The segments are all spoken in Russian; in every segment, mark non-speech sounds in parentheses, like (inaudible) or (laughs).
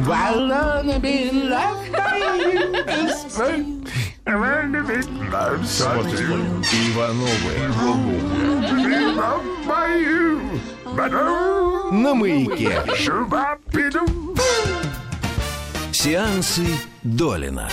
Ивановы на маяке. Сеансы Долина.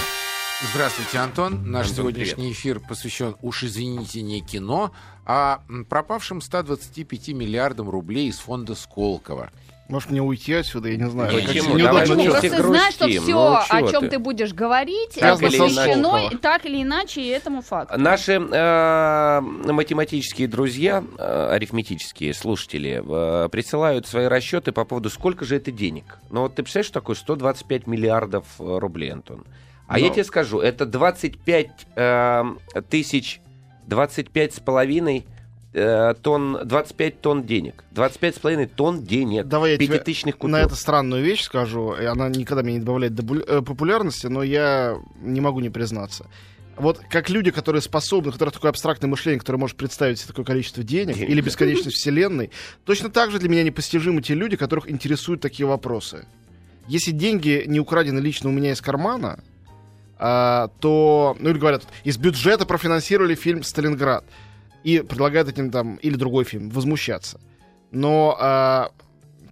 Здравствуйте, Антон. Наш Антон, сегодняшний эфир посвящен, уж извините, не кино, а пропавшим 125 миллиардам рублей из фонда Сколково. Может мне уйти отсюда, я не знаю. Почему? Как-то Давай неудобно ну, Почему? Просто знай, что грустим. все, Ну, о чем ты? ты будешь говорить, Так посвящено иначе. так или иначе этому факту. Наши э, математические друзья, э, арифметические слушатели, э, присылают свои расчеты по поводу, сколько же это денег. Ну вот ты представляешь, что такое 125 миллиардов э, рублей, Антон? А я Ну. тебе скажу, это 25 э, тысяч, 25 с половиной э, тонн, 25 тонн денег. 25 с половиной тонн денег. Давай я тебе пятитысячных купюр. на это странную вещь скажу, и она никогда меня не добавляет э, популярности, но я не могу не признаться. Вот как люди, которые способны, у которых такое абстрактное мышление, которое может представить себе такое количество денег Денег. или бесконечность вселенной, точно так же для меня непостижимы те люди, которых интересуют такие вопросы. Если деньги не украдены лично у меня из кармана, а, то, ну или говорят, из бюджета профинансировали фильм «Сталинград» и предлагают этим там, или другой фильм, возмущаться. Но а,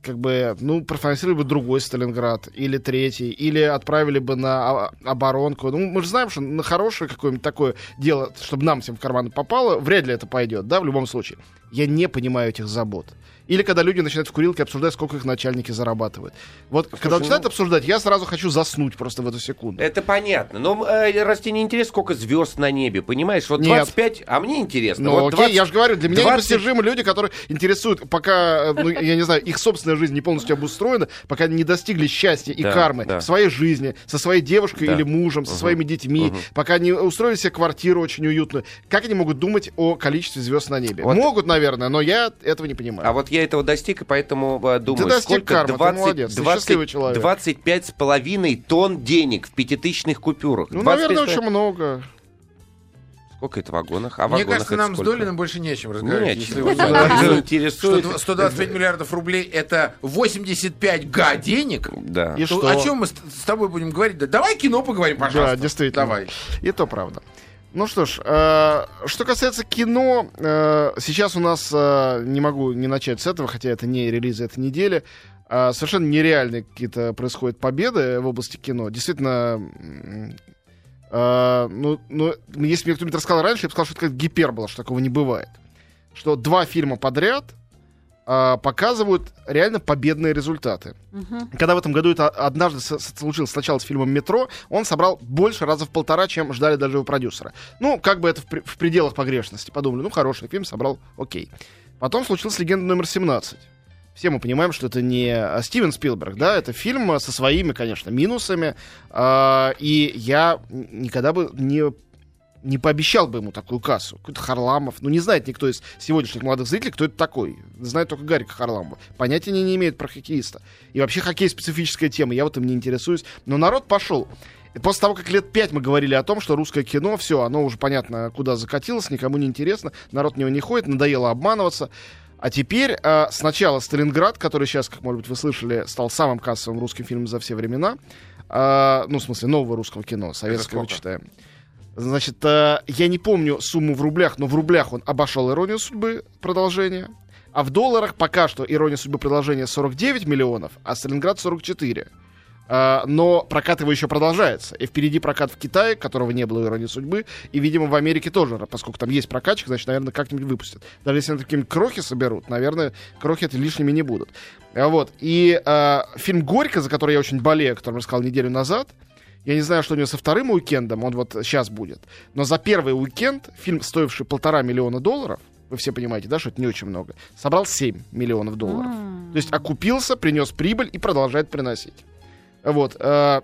как бы, ну, профинансировали бы другой Сталинград, или третий, или отправили бы на оборонку. Ну, мы же знаем, что на хорошее какое-нибудь такое дело, чтобы нам всем в карманы попало, вряд ли это пойдет, да, в любом случае. Я не понимаю этих забот. Или когда люди начинают в курилке обсуждать, сколько их начальники зарабатывают. Вот, когда начинают ну- обсуждать, я сразу хочу заснуть просто в эту секунду. Это понятно. Но э, раз тебе не интересно, сколько звезд на небе, понимаешь? Вот Нет. 25, а мне интересно. Ну, вот окей, 20 я же говорю, для меня 20 непостижимы люди, которые интересуют, пока, э, ну, я не знаю, их собственная жизнь не полностью обустроена, пока они не достигли счастья и Да, кармы да. в своей жизни, со своей девушкой Да. или мужем, со своими детьми, пока не устроили себе квартиру очень уютную. Как они могут думать о количестве звезд на небе? Вот. Могут, наверное, но я этого не понимаю. А вот я этого достиг, и поэтому э, думаю, достиг сколько кармы, ты молодец, ты счастливый человек. 25 с половиной тонн денег в пятитысячных купюрах. ну, 25 наверное, с- очень много. Сколько это в вагонах? А Мне вагонах кажется, нам с сколько? Долиным больше не о чем разговаривать. Не о если не Да, интересует. интересует. Что 125 миллиардов рублей это 85 га денег. Да. И То что? О чем мы с, с тобой будем говорить? Да давай кино поговорим, пожалуйста. Да, действительно. Давай. И то правда. Ну что ж, э, что касается кино, э, сейчас у нас, э, не могу не начать с этого, хотя это не релиз этой недели, э, совершенно нереальные какие-то происходят победы в области кино. Действительно, э, ну, ну, если мне кто-нибудь рассказал раньше, я бы сказал, что это какая-то гипербола, что такого не бывает. Что два фильма подряд э, показывают реально победные результаты. Мгм. Когда в этом году это однажды случилось сначала с фильмом «Метро», он собрал больше раза в полтора, чем ждали даже его продюсера. Ну, как бы это в, в пределах погрешности. Подумали, ну, хороший фильм, собрал, окей. Потом случилась «Легенда номер 17». Все мы понимаем, что это не а, Стивен Спилберг, да, это фильм а, со своими, конечно, минусами. а, и я никогда бы не не пообещал бы ему такую кассу. Какой-то Харламов. Ну, не знает никто из сегодняшних молодых зрителей, кто это такой. Знает только Гарика Харламова. Понятия не, не имеет про хоккеиста. И вообще хоккей специфическая тема. Я вот им не интересуюсь. Но народ пошел. И после того, как лет пять мы говорили о том, что русское кино, все, оно уже понятно, куда закатилось, никому не интересно, народ в него не ходит, надоело обманываться. А теперь э, сначала Сталинград, который сейчас, как, может быть, вы слышали, стал самым кассовым русским фильмом за все времена. Э, ну, в смысле, нового русского кино, советского читаем. Значит, э, я не помню сумму в рублях, но в рублях он обошел «Иронию судьбы» продолжение. А в долларах пока что «Ирония судьбы» продолжение 49 миллионов, а «Сталинград» 44. А, но прокат его еще продолжается. И впереди прокат в Китае, которого не было «Иронии судьбы», и, видимо, в Америке тоже, поскольку там есть прокатчик, значит, наверное, как-нибудь выпустят. Даже если они какие-нибудь крохи соберут, наверное, крохи это лишними не будут. А Вот. И а, фильм «Горько», за который я очень болею, о котором рассказал неделю назад, я не знаю, что у него со вторым уикендом, он вот сейчас будет. Но за первый уикенд фильм, стоивший полтора миллиона долларов, вы все понимаете, да, что это не очень много, собрал 7 миллионов долларов. То есть окупился, принес прибыль и продолжает приносить. Вот. э,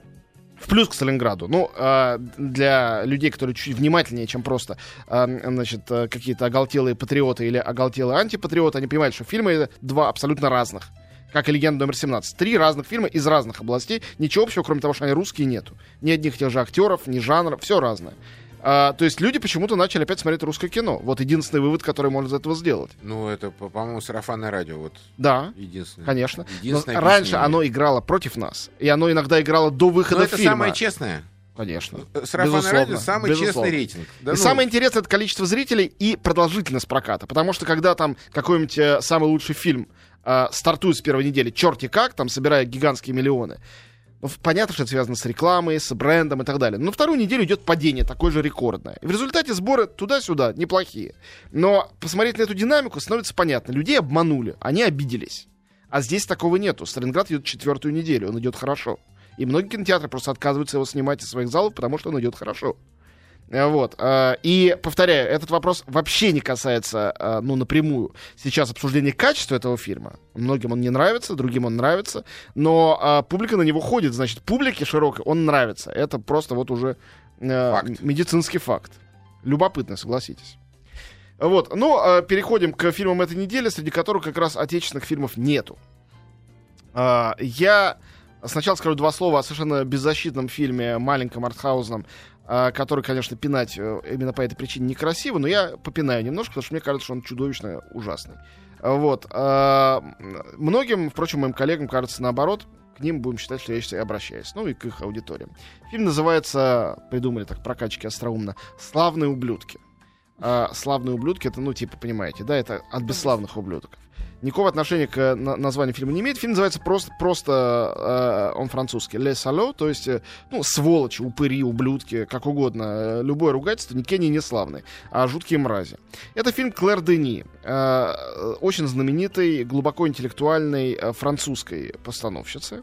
в плюс к Сталинграду. Ну, э, для людей, которые чуть внимательнее, чем просто э, значит, э, какие-то оголтелые патриоты или оголтелые антипатриоты, они понимают, что фильмы это два абсолютно разных. Как и «Легенда номер 17». Три разных фильма из разных областей. Ничего общего, кроме того, что они русские, нету. Ни одних тех же актеров, ни жанров, все разное. А, то есть люди почему-то начали опять смотреть русское кино. Вот единственный вывод, который можно из этого сделать. Ну, это, по- по-моему, сарафанное радио. Вот Да, единственное. конечно. Но Единственное раньше оно играло против нас. И оно иногда играло до Но выхода это фильма. самое честное. Конечно. Сарафанное Безусловно, радио самый безусловно. честный рейтинг. Да и ну, самое интересное это количество зрителей и продолжительность проката. Потому что когда там какой-нибудь э, самый лучший фильм э, стартует с первой недели, черти как, там собирая гигантские миллионы. Ну, понятно, что это связано с рекламой, с брендом и так далее. Но вторую неделю идет падение, такое же рекордное. И в результате сборы туда-сюда неплохие. Но посмотреть на эту динамику становится понятно. Людей обманули, они обиделись. А здесь такого нету. Сталинград идет четвертую неделю, он идет хорошо. И многие кинотеатры просто отказываются его снимать из своих залов, потому что он идет хорошо. Э, Вот. э, И, повторяю, этот вопрос вообще не касается, э, ну, напрямую сейчас обсуждения качества этого фильма. Многим он не нравится, другим он нравится, но э, публика на него ходит, значит, публике широкой он нравится. Это просто вот уже э, Факт. медицинский факт. Любопытно, согласитесь. Вот, ну, переходим к фильмам этой недели, среди которых как раз отечественных фильмов нету. А, Я сначала скажу два слова о совершенно беззащитном фильме, маленьком артхаузном, а, который, конечно, пинать э, именно по этой причине некрасиво, но я попинаю немножко, потому что мне кажется, что он чудовищно ужасный. А, Вот. а, Многим, впрочем, моим коллегам кажется наоборот, к ним будем считать, что я сейчас обращаюсь, ну и к их аудиториям. Фильм называется, придумали так прокачки остроумно, «Славные ублюдки». А, «Славные ублюдки» — это, ну, типа, понимаете, да, это от бесславных ублюдков. Никакого отношения к э, на- названию фильма не имеет. Фильм называется просто, просто э, он французский. «Le salaud», то есть, э, ну, сволочи, упыри, ублюдки, как угодно. Э, Любое ругательство, ни Кенни не славный, а жуткие мрази. Это фильм Клэр Дени, э, э, очень знаменитой, глубоко интеллектуальной э, французской постановщицы,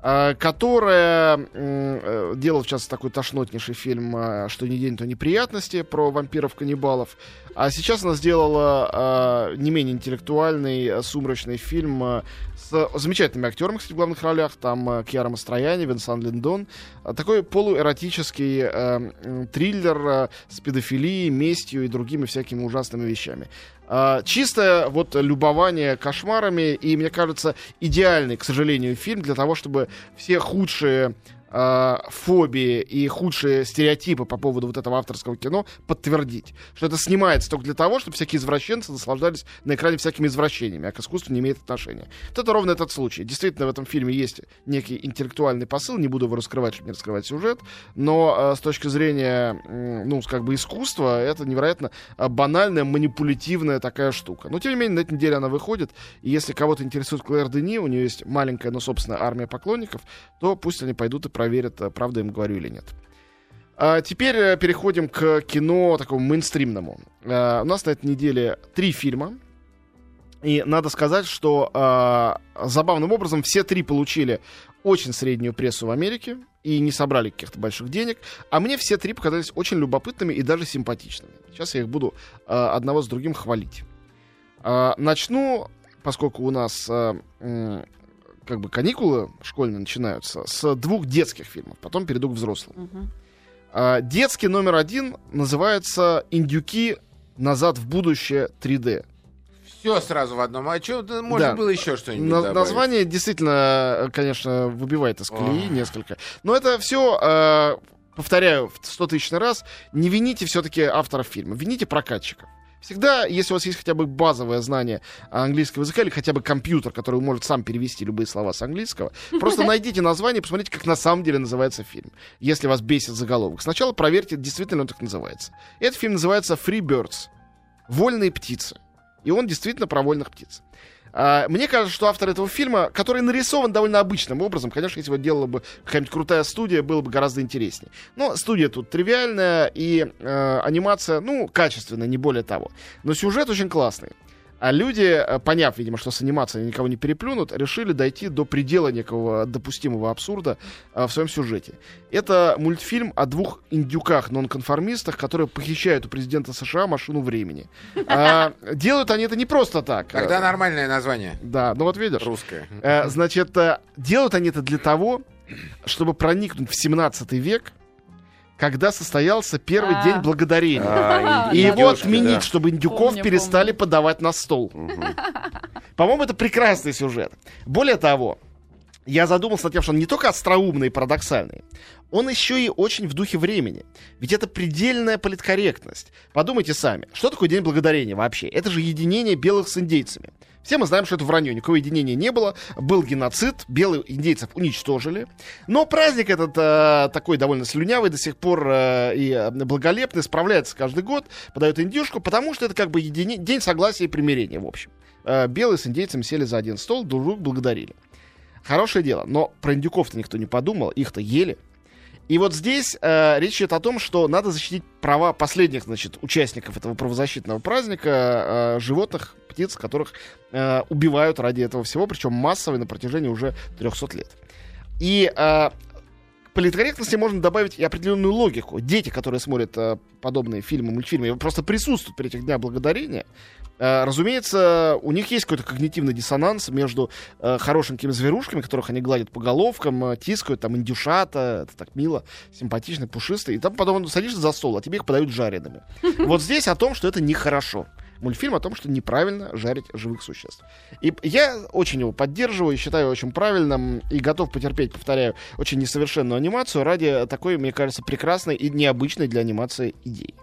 которая м, э, делала, в частности, такой тошнотнейший фильм э, «Что ни день, то неприятности» про вампиров-каннибалов. А сейчас она сделала э, не менее интеллектуальный, сумрачный фильм с замечательными актерами, кстати, в главных ролях. Там Кьяра Мастрояни, Винсан Линдон. А Такой полуэротический триллер с педофилией, местью и другими всякими ужасными вещами. А, чистое вот любование кошмарами и, мне кажется, идеальный, к сожалению, фильм для того, чтобы все худшие а, фобии и худшие стереотипы по поводу вот этого авторского кино подтвердить. Что это снимается только для того, чтобы всякие извращенцы наслаждались на экране всякими извращениями, а к искусству не имеет отношения. Вот это ровно этот случай. Действительно, в этом фильме есть некий интеллектуальный посыл, не буду его раскрывать, чтобы не раскрывать сюжет, но э, с точки зрения, м, ну, как бы искусства, это невероятно э, банальная, манипулятивная такая штука. Но, тем не менее, на этой неделе она выходит, и если кого-то интересует Клэр Дени, у нее есть маленькая, но, собственно, армия поклонников, то пусть они пойдут и проверят, э, правда им говорю или нет. А теперь э, переходим к кино такому мейнстримному. Э, у нас на этой неделе три фильма. И надо сказать, что э, забавным образом все три получили очень среднюю прессу в Америке и не собрали каких-то больших денег. А мне все три показались очень любопытными и даже симпатичными. Сейчас я их буду э, одного с другим хвалить. Начну, поскольку у нас как бы каникулы школьные начинаются, с двух детских фильмов. Потом перейду к взрослым. Мгм. А, Детский номер один называется «Индюки. Назад в будущее 3D». Все сразу в одном. А что, можно Да. было еще что-нибудь На- добавить? название действительно, э, конечно, выбивает из колеи Ох. несколько. Но это все, повторяю, в 100 тысячный раз, не вините все-таки авторов фильма, вините прокатчиков. Всегда, если у вас есть хотя бы базовое знание английского языка или хотя бы компьютер, который может сам перевести любые слова с английского, (laughs) просто найдите название и посмотрите, как на самом деле называется фильм. Если вас бесит заголовок. Сначала проверьте, действительно он так называется. Этот фильм называется Free Birds. Вольные птицы. И он действительно про вольных птиц. А, Мне кажется, что автор этого фильма, который нарисован довольно обычным образом, конечно, если его делала бы какая-нибудь крутая студия, было бы гораздо интереснее. Но студия тут тривиальная, и э, анимация, ну, качественная, не более того. Но сюжет очень классный. А люди, э, поняв, видимо, что с анимацией они никого не переплюнут, решили дойти до предела некого допустимого абсурда э, в своем сюжете. Это мультфильм о двух индюках-нонконформистах, которые похищают у президента США машину времени. А, (laughs) Делают они это не просто так. Тогда Э, нормальное название. Да, ну вот видишь. Русское. Значит, делают они это для того, чтобы проникнуть в 17 век, когда состоялся первый А. день благодарения. А, И (laughs) его отменить, да. чтобы индюков Помню, перестали подавать на стол. По-моему, это прекрасный сюжет. Более того, я задумался над тем, что он не только остроумный и парадоксальный, он еще и очень в духе времени. Ведь это предельная политкорректность. Подумайте сами, что такое День Благодарения вообще? Это же единение белых с индейцами. Все мы знаем, что это вранье, никакого единения не было, был геноцид, белых индейцев уничтожили. Но праздник этот э, такой довольно слюнявый, до сих пор э, и э, благолепный, справляется каждый год, подает индюшку, потому что это как бы едини... день согласия и примирения, в общем. Э, белые с индейцами сели за один стол, друг друга благодарили. Хорошее дело, но про индюков-то никто не подумал, их-то ели. И вот здесь э, речь идет о том, что надо защитить права последних, значит, участников этого правозащитного праздника, э, животных, птиц, которых э, убивают ради этого всего, причем массово и на протяжении уже 300 лет. И э, политкорректности можно добавить и определенную логику. Дети, которые смотрят э, подобные фильмы, мультфильмы, просто присутствуют при этих Днях Благодарения, Э, разумеется, у них есть какой-то когнитивный диссонанс между э, хорошенькими зверушками, которых они гладят по головкам, э, тискают, там, индюшата, это так мило, симпатично, пушисто, и там потом садишься за стол, а тебе их подают жареными. (laughs) Вот здесь о том, что это нехорошо. Мультфильм о том, что неправильно жарить живых существ. И я очень его поддерживаю и считаю очень правильным и готов потерпеть, повторяю, очень несовершенную анимацию ради такой, мне кажется, прекрасной и необычной для анимации идеи.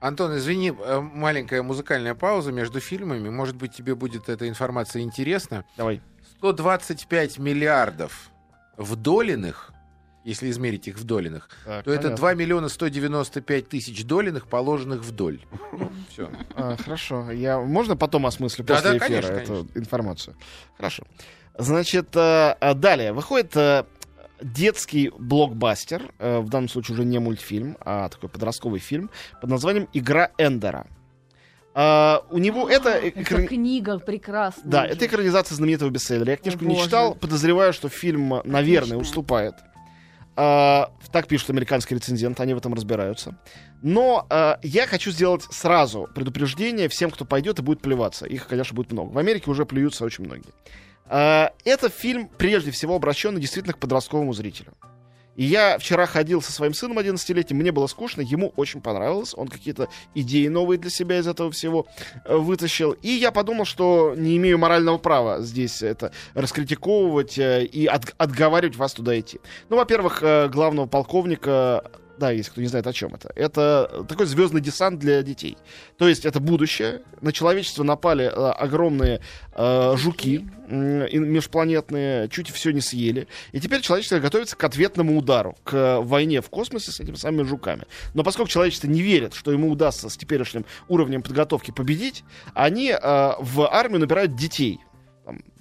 Антон, извини, э, маленькая музыкальная пауза между фильмами. Может быть, тебе будет эта информация интересна. Давай. 125 миллиардов вдолиных, если измерить их вдолиных, Так, то это понятно. 2 миллиона 195 тысяч долиных, положенных вдоль. Все. А, хорошо. Я, можно потом осмыслю Да, после да, эфира конечно, эту информацию? Хорошо. Значит, э, э, далее. Выходит э, детский блокбастер, э, в данном случае уже не мультфильм, а такой подростковый фильм, под названием «Игра Эндера». А, у него это... Это книга прекрасная. Да, же. это экранизация знаменитого бестселлера. Я книжку О, не боже. читал, подозреваю, что фильм, наверное, уступает. А, так пишут американские рецензенты, они в этом разбираются. Но а, я хочу сделать сразу предупреждение всем, кто пойдет и будет плеваться. Их, конечно, будет много. В Америке уже плюются очень многие. А, это фильм, прежде всего, обращенный действительно к подростковому зрителю. И я вчера ходил со своим сыном 11-летним, мне было скучно, ему очень понравилось, он какие-то идеи новые для себя из этого всего э, вытащил. И я подумал, что не имею морального права здесь это раскритиковывать э, и от- отговаривать вас туда идти. Ну, во-первых, э, главного полковника да, если кто не знает, о чем это. Это такой звездный десант для детей. То есть это будущее. На человечество напали э, огромные э, жуки и межпланетные, чуть все не съели. И теперь человечество готовится к ответному удару, к э, войне в космосе с этими самыми жуками. Но поскольку человечество не верит, что ему удастся с теперешним уровнем подготовки победить, они э, в армию набирают детей.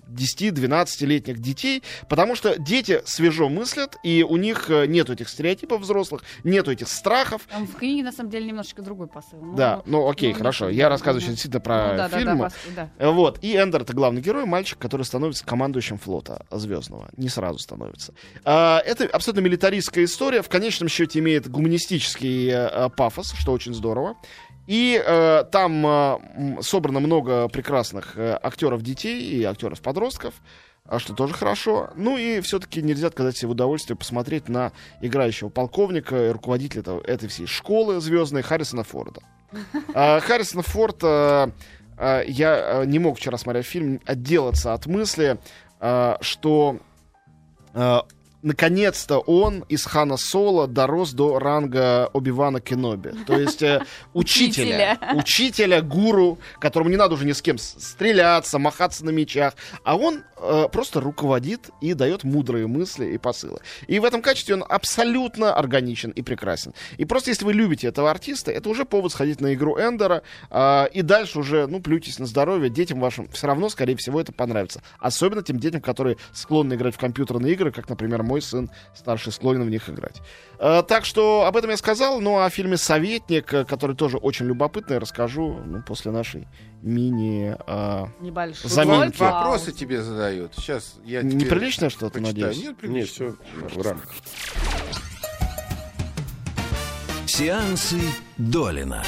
10-12-летних детей, потому что дети свежо мыслят, и у них э, нету этих стереотипов взрослых, нету этих страхов. Там в книге, на самом деле, немножечко другой посыл. Ну, да, ну окей, ну, хорошо. ну, Я да, рассказываю да. сейчас действительно ну, про да, да, фильмы. да, пос- да. Э, Вот, и Эндер это главный герой, мальчик, который становится командующим флота звездного. Не сразу становится. А, это абсолютно милитаристская история, в конечном счете имеет гуманистический э, пафос, что очень здорово. И э, там э, собрано много прекрасных э, актеров детей и актеров подростков, а что тоже хорошо. Ну и все-таки нельзя отказать себе в удовольствии посмотреть на играющего полковника руководителя этого- этой всей школы звездной Харрисона Форда. А, Харрисон Форд, э, э, я э, не мог вчера, смотря фильм, отделаться от мысли, э, что э, наконец-то он из Хана Соло дорос до ранга Оби-Вана Кеноби. То есть э, (laughs) учителя, (laughs) учителя, гуру, которому не надо уже ни с кем стреляться, махаться на мечах, а он э, просто руководит и дает мудрые мысли и посылы. И в этом качестве он абсолютно органичен и прекрасен. И просто если вы любите этого артиста, это уже повод сходить на игру Эндера, а, и дальше уже, ну, плюйтесь на здоровье, детям вашим все равно, скорее всего, это понравится. Особенно тем детям, которые склонны играть в компьютерные игры, как, например, мой сын старший склонен в них играть. А, так что об этом я сказал, ну, а о фильме «Советник», э, который тоже очень любопытный, расскажу ну, после нашей мини... а, Небольшой. Заминки. Вопросы тебе задают. Сейчас я тебе неприличное что-то, почитаю. надеюсь? Нет, Нет, прилично. все в рамках. Сеансы Долина.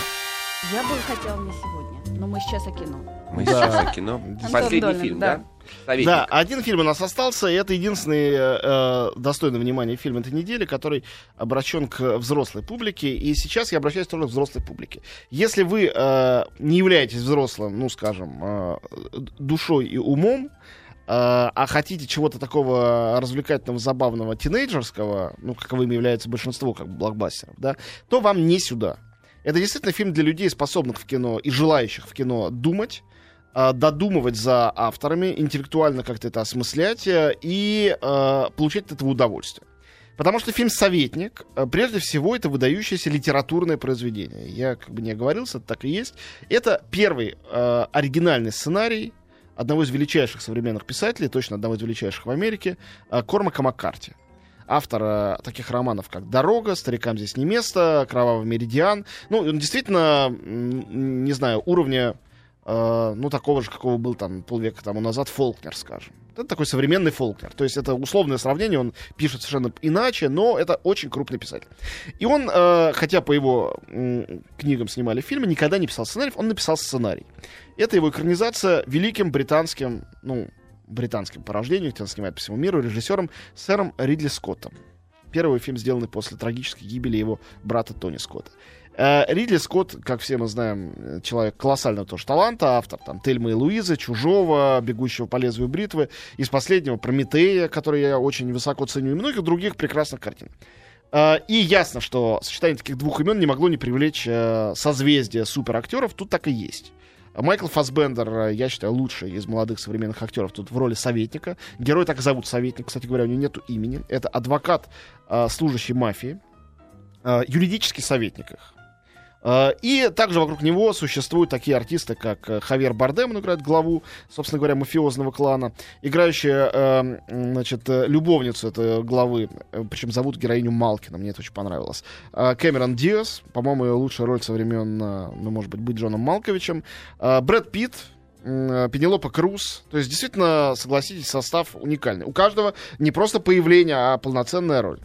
Я бы хотела не сегодня, но мы сейчас о кино. Мы Да. сейчас о кино. Последний Долин, фильм, да. да? Советник. Да, один фильм у нас остался, и это единственный э, э, достойный внимания фильм этой недели, который обращен к взрослой публике. И сейчас я обращаюсь тоже к взрослой публике. Если вы э, не являетесь взрослым, ну, скажем, э, душой и умом, а хотите чего-то такого развлекательного, забавного, тинейджерского, ну, каковым является большинство как блокбастеров, да, то вам не сюда. Это действительно фильм для людей, способных в кино и желающих в кино думать, э, додумывать за авторами, интеллектуально как-то это осмыслять э, и э, получать от этого удовольствие. Потому что фильм «Советник», э, прежде всего, это выдающееся литературное произведение. Я как бы не оговорился, это так и есть. Это первый э, оригинальный сценарий одного из величайших современных писателей, точно одного из величайших в Америке, э, Кормака Маккарти автора таких романов, как «Дорога», «Старикам здесь не место», «Кровавый меридиан». Ну, он действительно, не знаю, уровня, э, ну, такого же, какого был там полвека тому назад Фолкнер, скажем. Это такой современный Фолкнер. То есть это условное сравнение, он пишет совершенно иначе, но это очень крупный писатель. И он, э, хотя по его м, книгам снимали фильмы, никогда не писал сценариев, он написал сценарий. Это его экранизация великим британским, ну, британским по рождению, он снимает по всему миру, режиссером сэром Ридли Скоттом. Первый фильм, сделанный после трагической гибели его брата Тони Скотта. Э, Ридли Скотт, как все мы знаем, э, человек колоссального тоже таланта, автор там Тельмы и Луизы, Чужого, Бегущего по лезвию бритвы, из последнего Прометея, который я очень высоко ценю, и многих других прекрасных картин. Э, И ясно, что сочетание таких двух имен не могло не привлечь созвездие суперактеров. Тут так и есть. Майкл Фасбендер, э, я считаю, лучший из молодых современных актеров тут в роли советника. Герой так и зовут советник, кстати говоря, у него нету имени. Это адвокат, э, служащий мафии, э, юридический советник их. Э, И также вокруг него существуют такие артисты, как э, Хавьер Бардем, он играет главу, собственно говоря, мафиозного клана, играющая, э, м, значит, э, любовницу этой главы, причем зовут героиню Малкина, мне это очень понравилось. Кэмерон Диас, по-моему, ее лучшая роль со времен, ну, может быть, быть Джоном Малковичем. Брэд Питт, Пенелопа Круз. То есть, действительно, согласитесь, состав уникальный. У каждого не просто появление, а полноценная роль.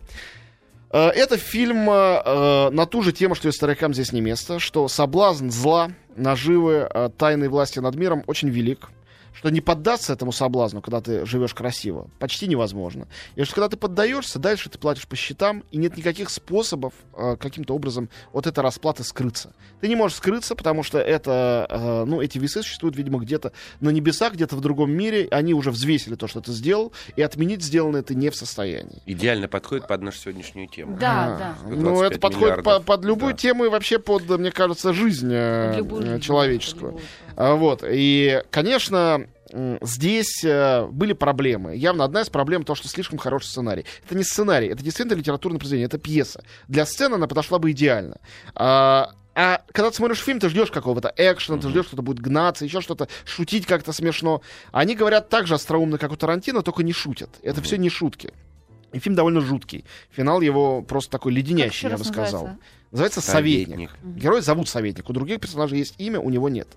Э, Это фильм э, на ту же тему, что и старикам здесь не место, что соблазн зла, наживы, э, тайной власти над миром очень велик. Что не поддаться этому соблазну, когда ты живешь красиво, почти невозможно. И что когда ты поддаешься, дальше ты платишь по счетам, и нет никаких способов э, каким-то образом от этой расплаты скрыться. Ты не можешь скрыться, потому что это, э, ну, эти весы существуют, видимо, где-то на небесах, где-то в другом мире. Они уже взвесили то, что ты сделал, и отменить сделанное ты не в состоянии. Идеально подходит под нашу сегодняшнюю тему. Да, А, да. Ну, 25 это подходит по- под любую Да. тему и вообще под, мне кажется, жизнь э, Под любую человеческую. под любую. А, Вот. И, конечно, здесь э, были проблемы. Явно одна из проблем то, что слишком хороший сценарий. Это не сценарий, это действительно литературное произведение, это пьеса. Для сцены она подошла бы идеально. А, а когда ты смотришь фильм, ты ждешь какого-то экшена, ты ждешь, что-то будет гнаться, еще что-то, шутить как-то смешно. Они говорят так же остроумно, как у Тарантино, только не шутят. Это все не шутки. И фильм довольно жуткий. Финал его просто такой леденящий, я бы сказал. называется? Называется Советник. «Советник». Герой зовут Советник. У других персонажей есть имя, у него нет.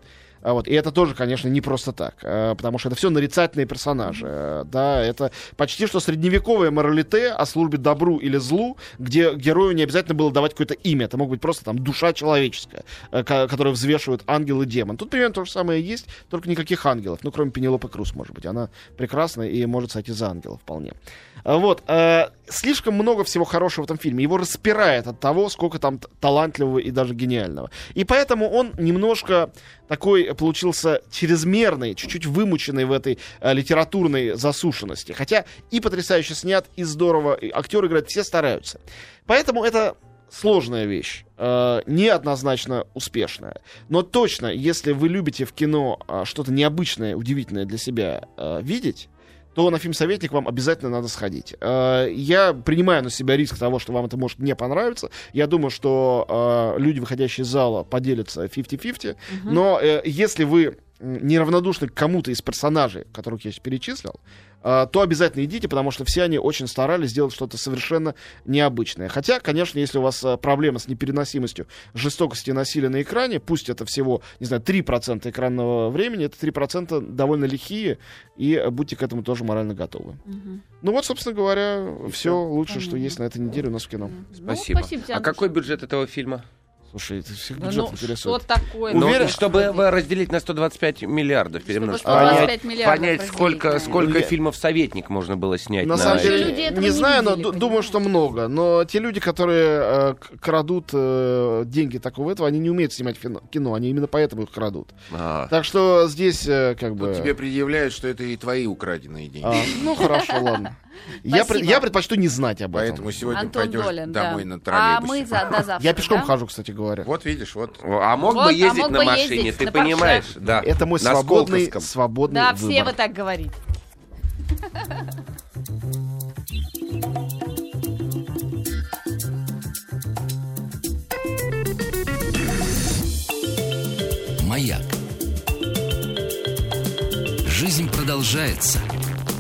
А вот, и это тоже, конечно, не просто так, э, потому что это все нарицательные персонажи. э, Да, это почти что средневековое моралите о службе добру или злу, где герою не обязательно было давать какое-то имя. Это мог быть просто там душа человеческая, э, ко- которую взвешивают ангел и демон. Тут примерно то же самое есть, только никаких ангелов. Ну, кроме Пенелопы Круз, может быть. Она прекрасна и может сойти за ангела вполне. Вот. Слишком много всего хорошего в этом фильме. Его распирает от того, сколько там талантливого и даже гениального. И поэтому он немножко такой получился чрезмерный, чуть-чуть вымученный в этой э, литературной засушенности. Хотя и потрясающе снят, и здорово. И актеры играют, все стараются. Поэтому это сложная вещь, э, неоднозначно успешная. Но точно, если вы любите в кино э, что-то необычное, удивительное для себя э, видеть, то на фильм «Советник» вам обязательно надо сходить. Э, Я принимаю на себя риск того, что вам это может не понравиться. Я думаю, что э, люди, выходящие из зала, поделятся 50-50. Но э, если вы неравнодушны к кому-то из персонажей, которых я сейчас перечислил, э, то обязательно идите, потому что все они очень старались сделать что-то совершенно необычное. Хотя, конечно, если у вас э, проблема с непереносимостью жестокости и насилия на экране, пусть это всего, не знаю, 3% экранного времени, это 3% довольно лихие, и будьте к этому тоже морально готовы. Мгм. Ну вот, собственно говоря, все лучшее, что Понятно. есть на этой неделе у нас в кино. Ну, Спасибо. спасибо тебе, а какой бюджет этого фильма? Слушай, это всех Да бюджет ну, что интересует. такое? Ну, Уверен, чтобы Господи. э, разделить на 125 миллиардов, перемножить, 125 понять, миллиардов понять сколько, на- сколько фильмов «Советник» можно было снять. На самом Еще деле, не не знаю, но ду- думаю, что много. Но те люди, которые э, крадут э, деньги такого этого, они не умеют снимать кино, они именно поэтому их крадут. А, Так что здесь э, как бы... Тут тебе предъявляют, что это и твои украденные деньги. а, ну хорошо, ладно. Я, пред- я предпочту не знать об этом. Поэтому сегодня Антон пойдешь Долин, домой да. на А троллейбусе. мы за, до (laughs) завтра, Я пешком да? хожу, кстати говоря. Вот видишь, вот. а мог Вот, бы а ездить мог на бы машине, ездить ты на понимаешь? Да. Это мой На свободный, Сколковском. свободный Да, выбор. все вы так говорите. Маяк. Жизнь продолжается.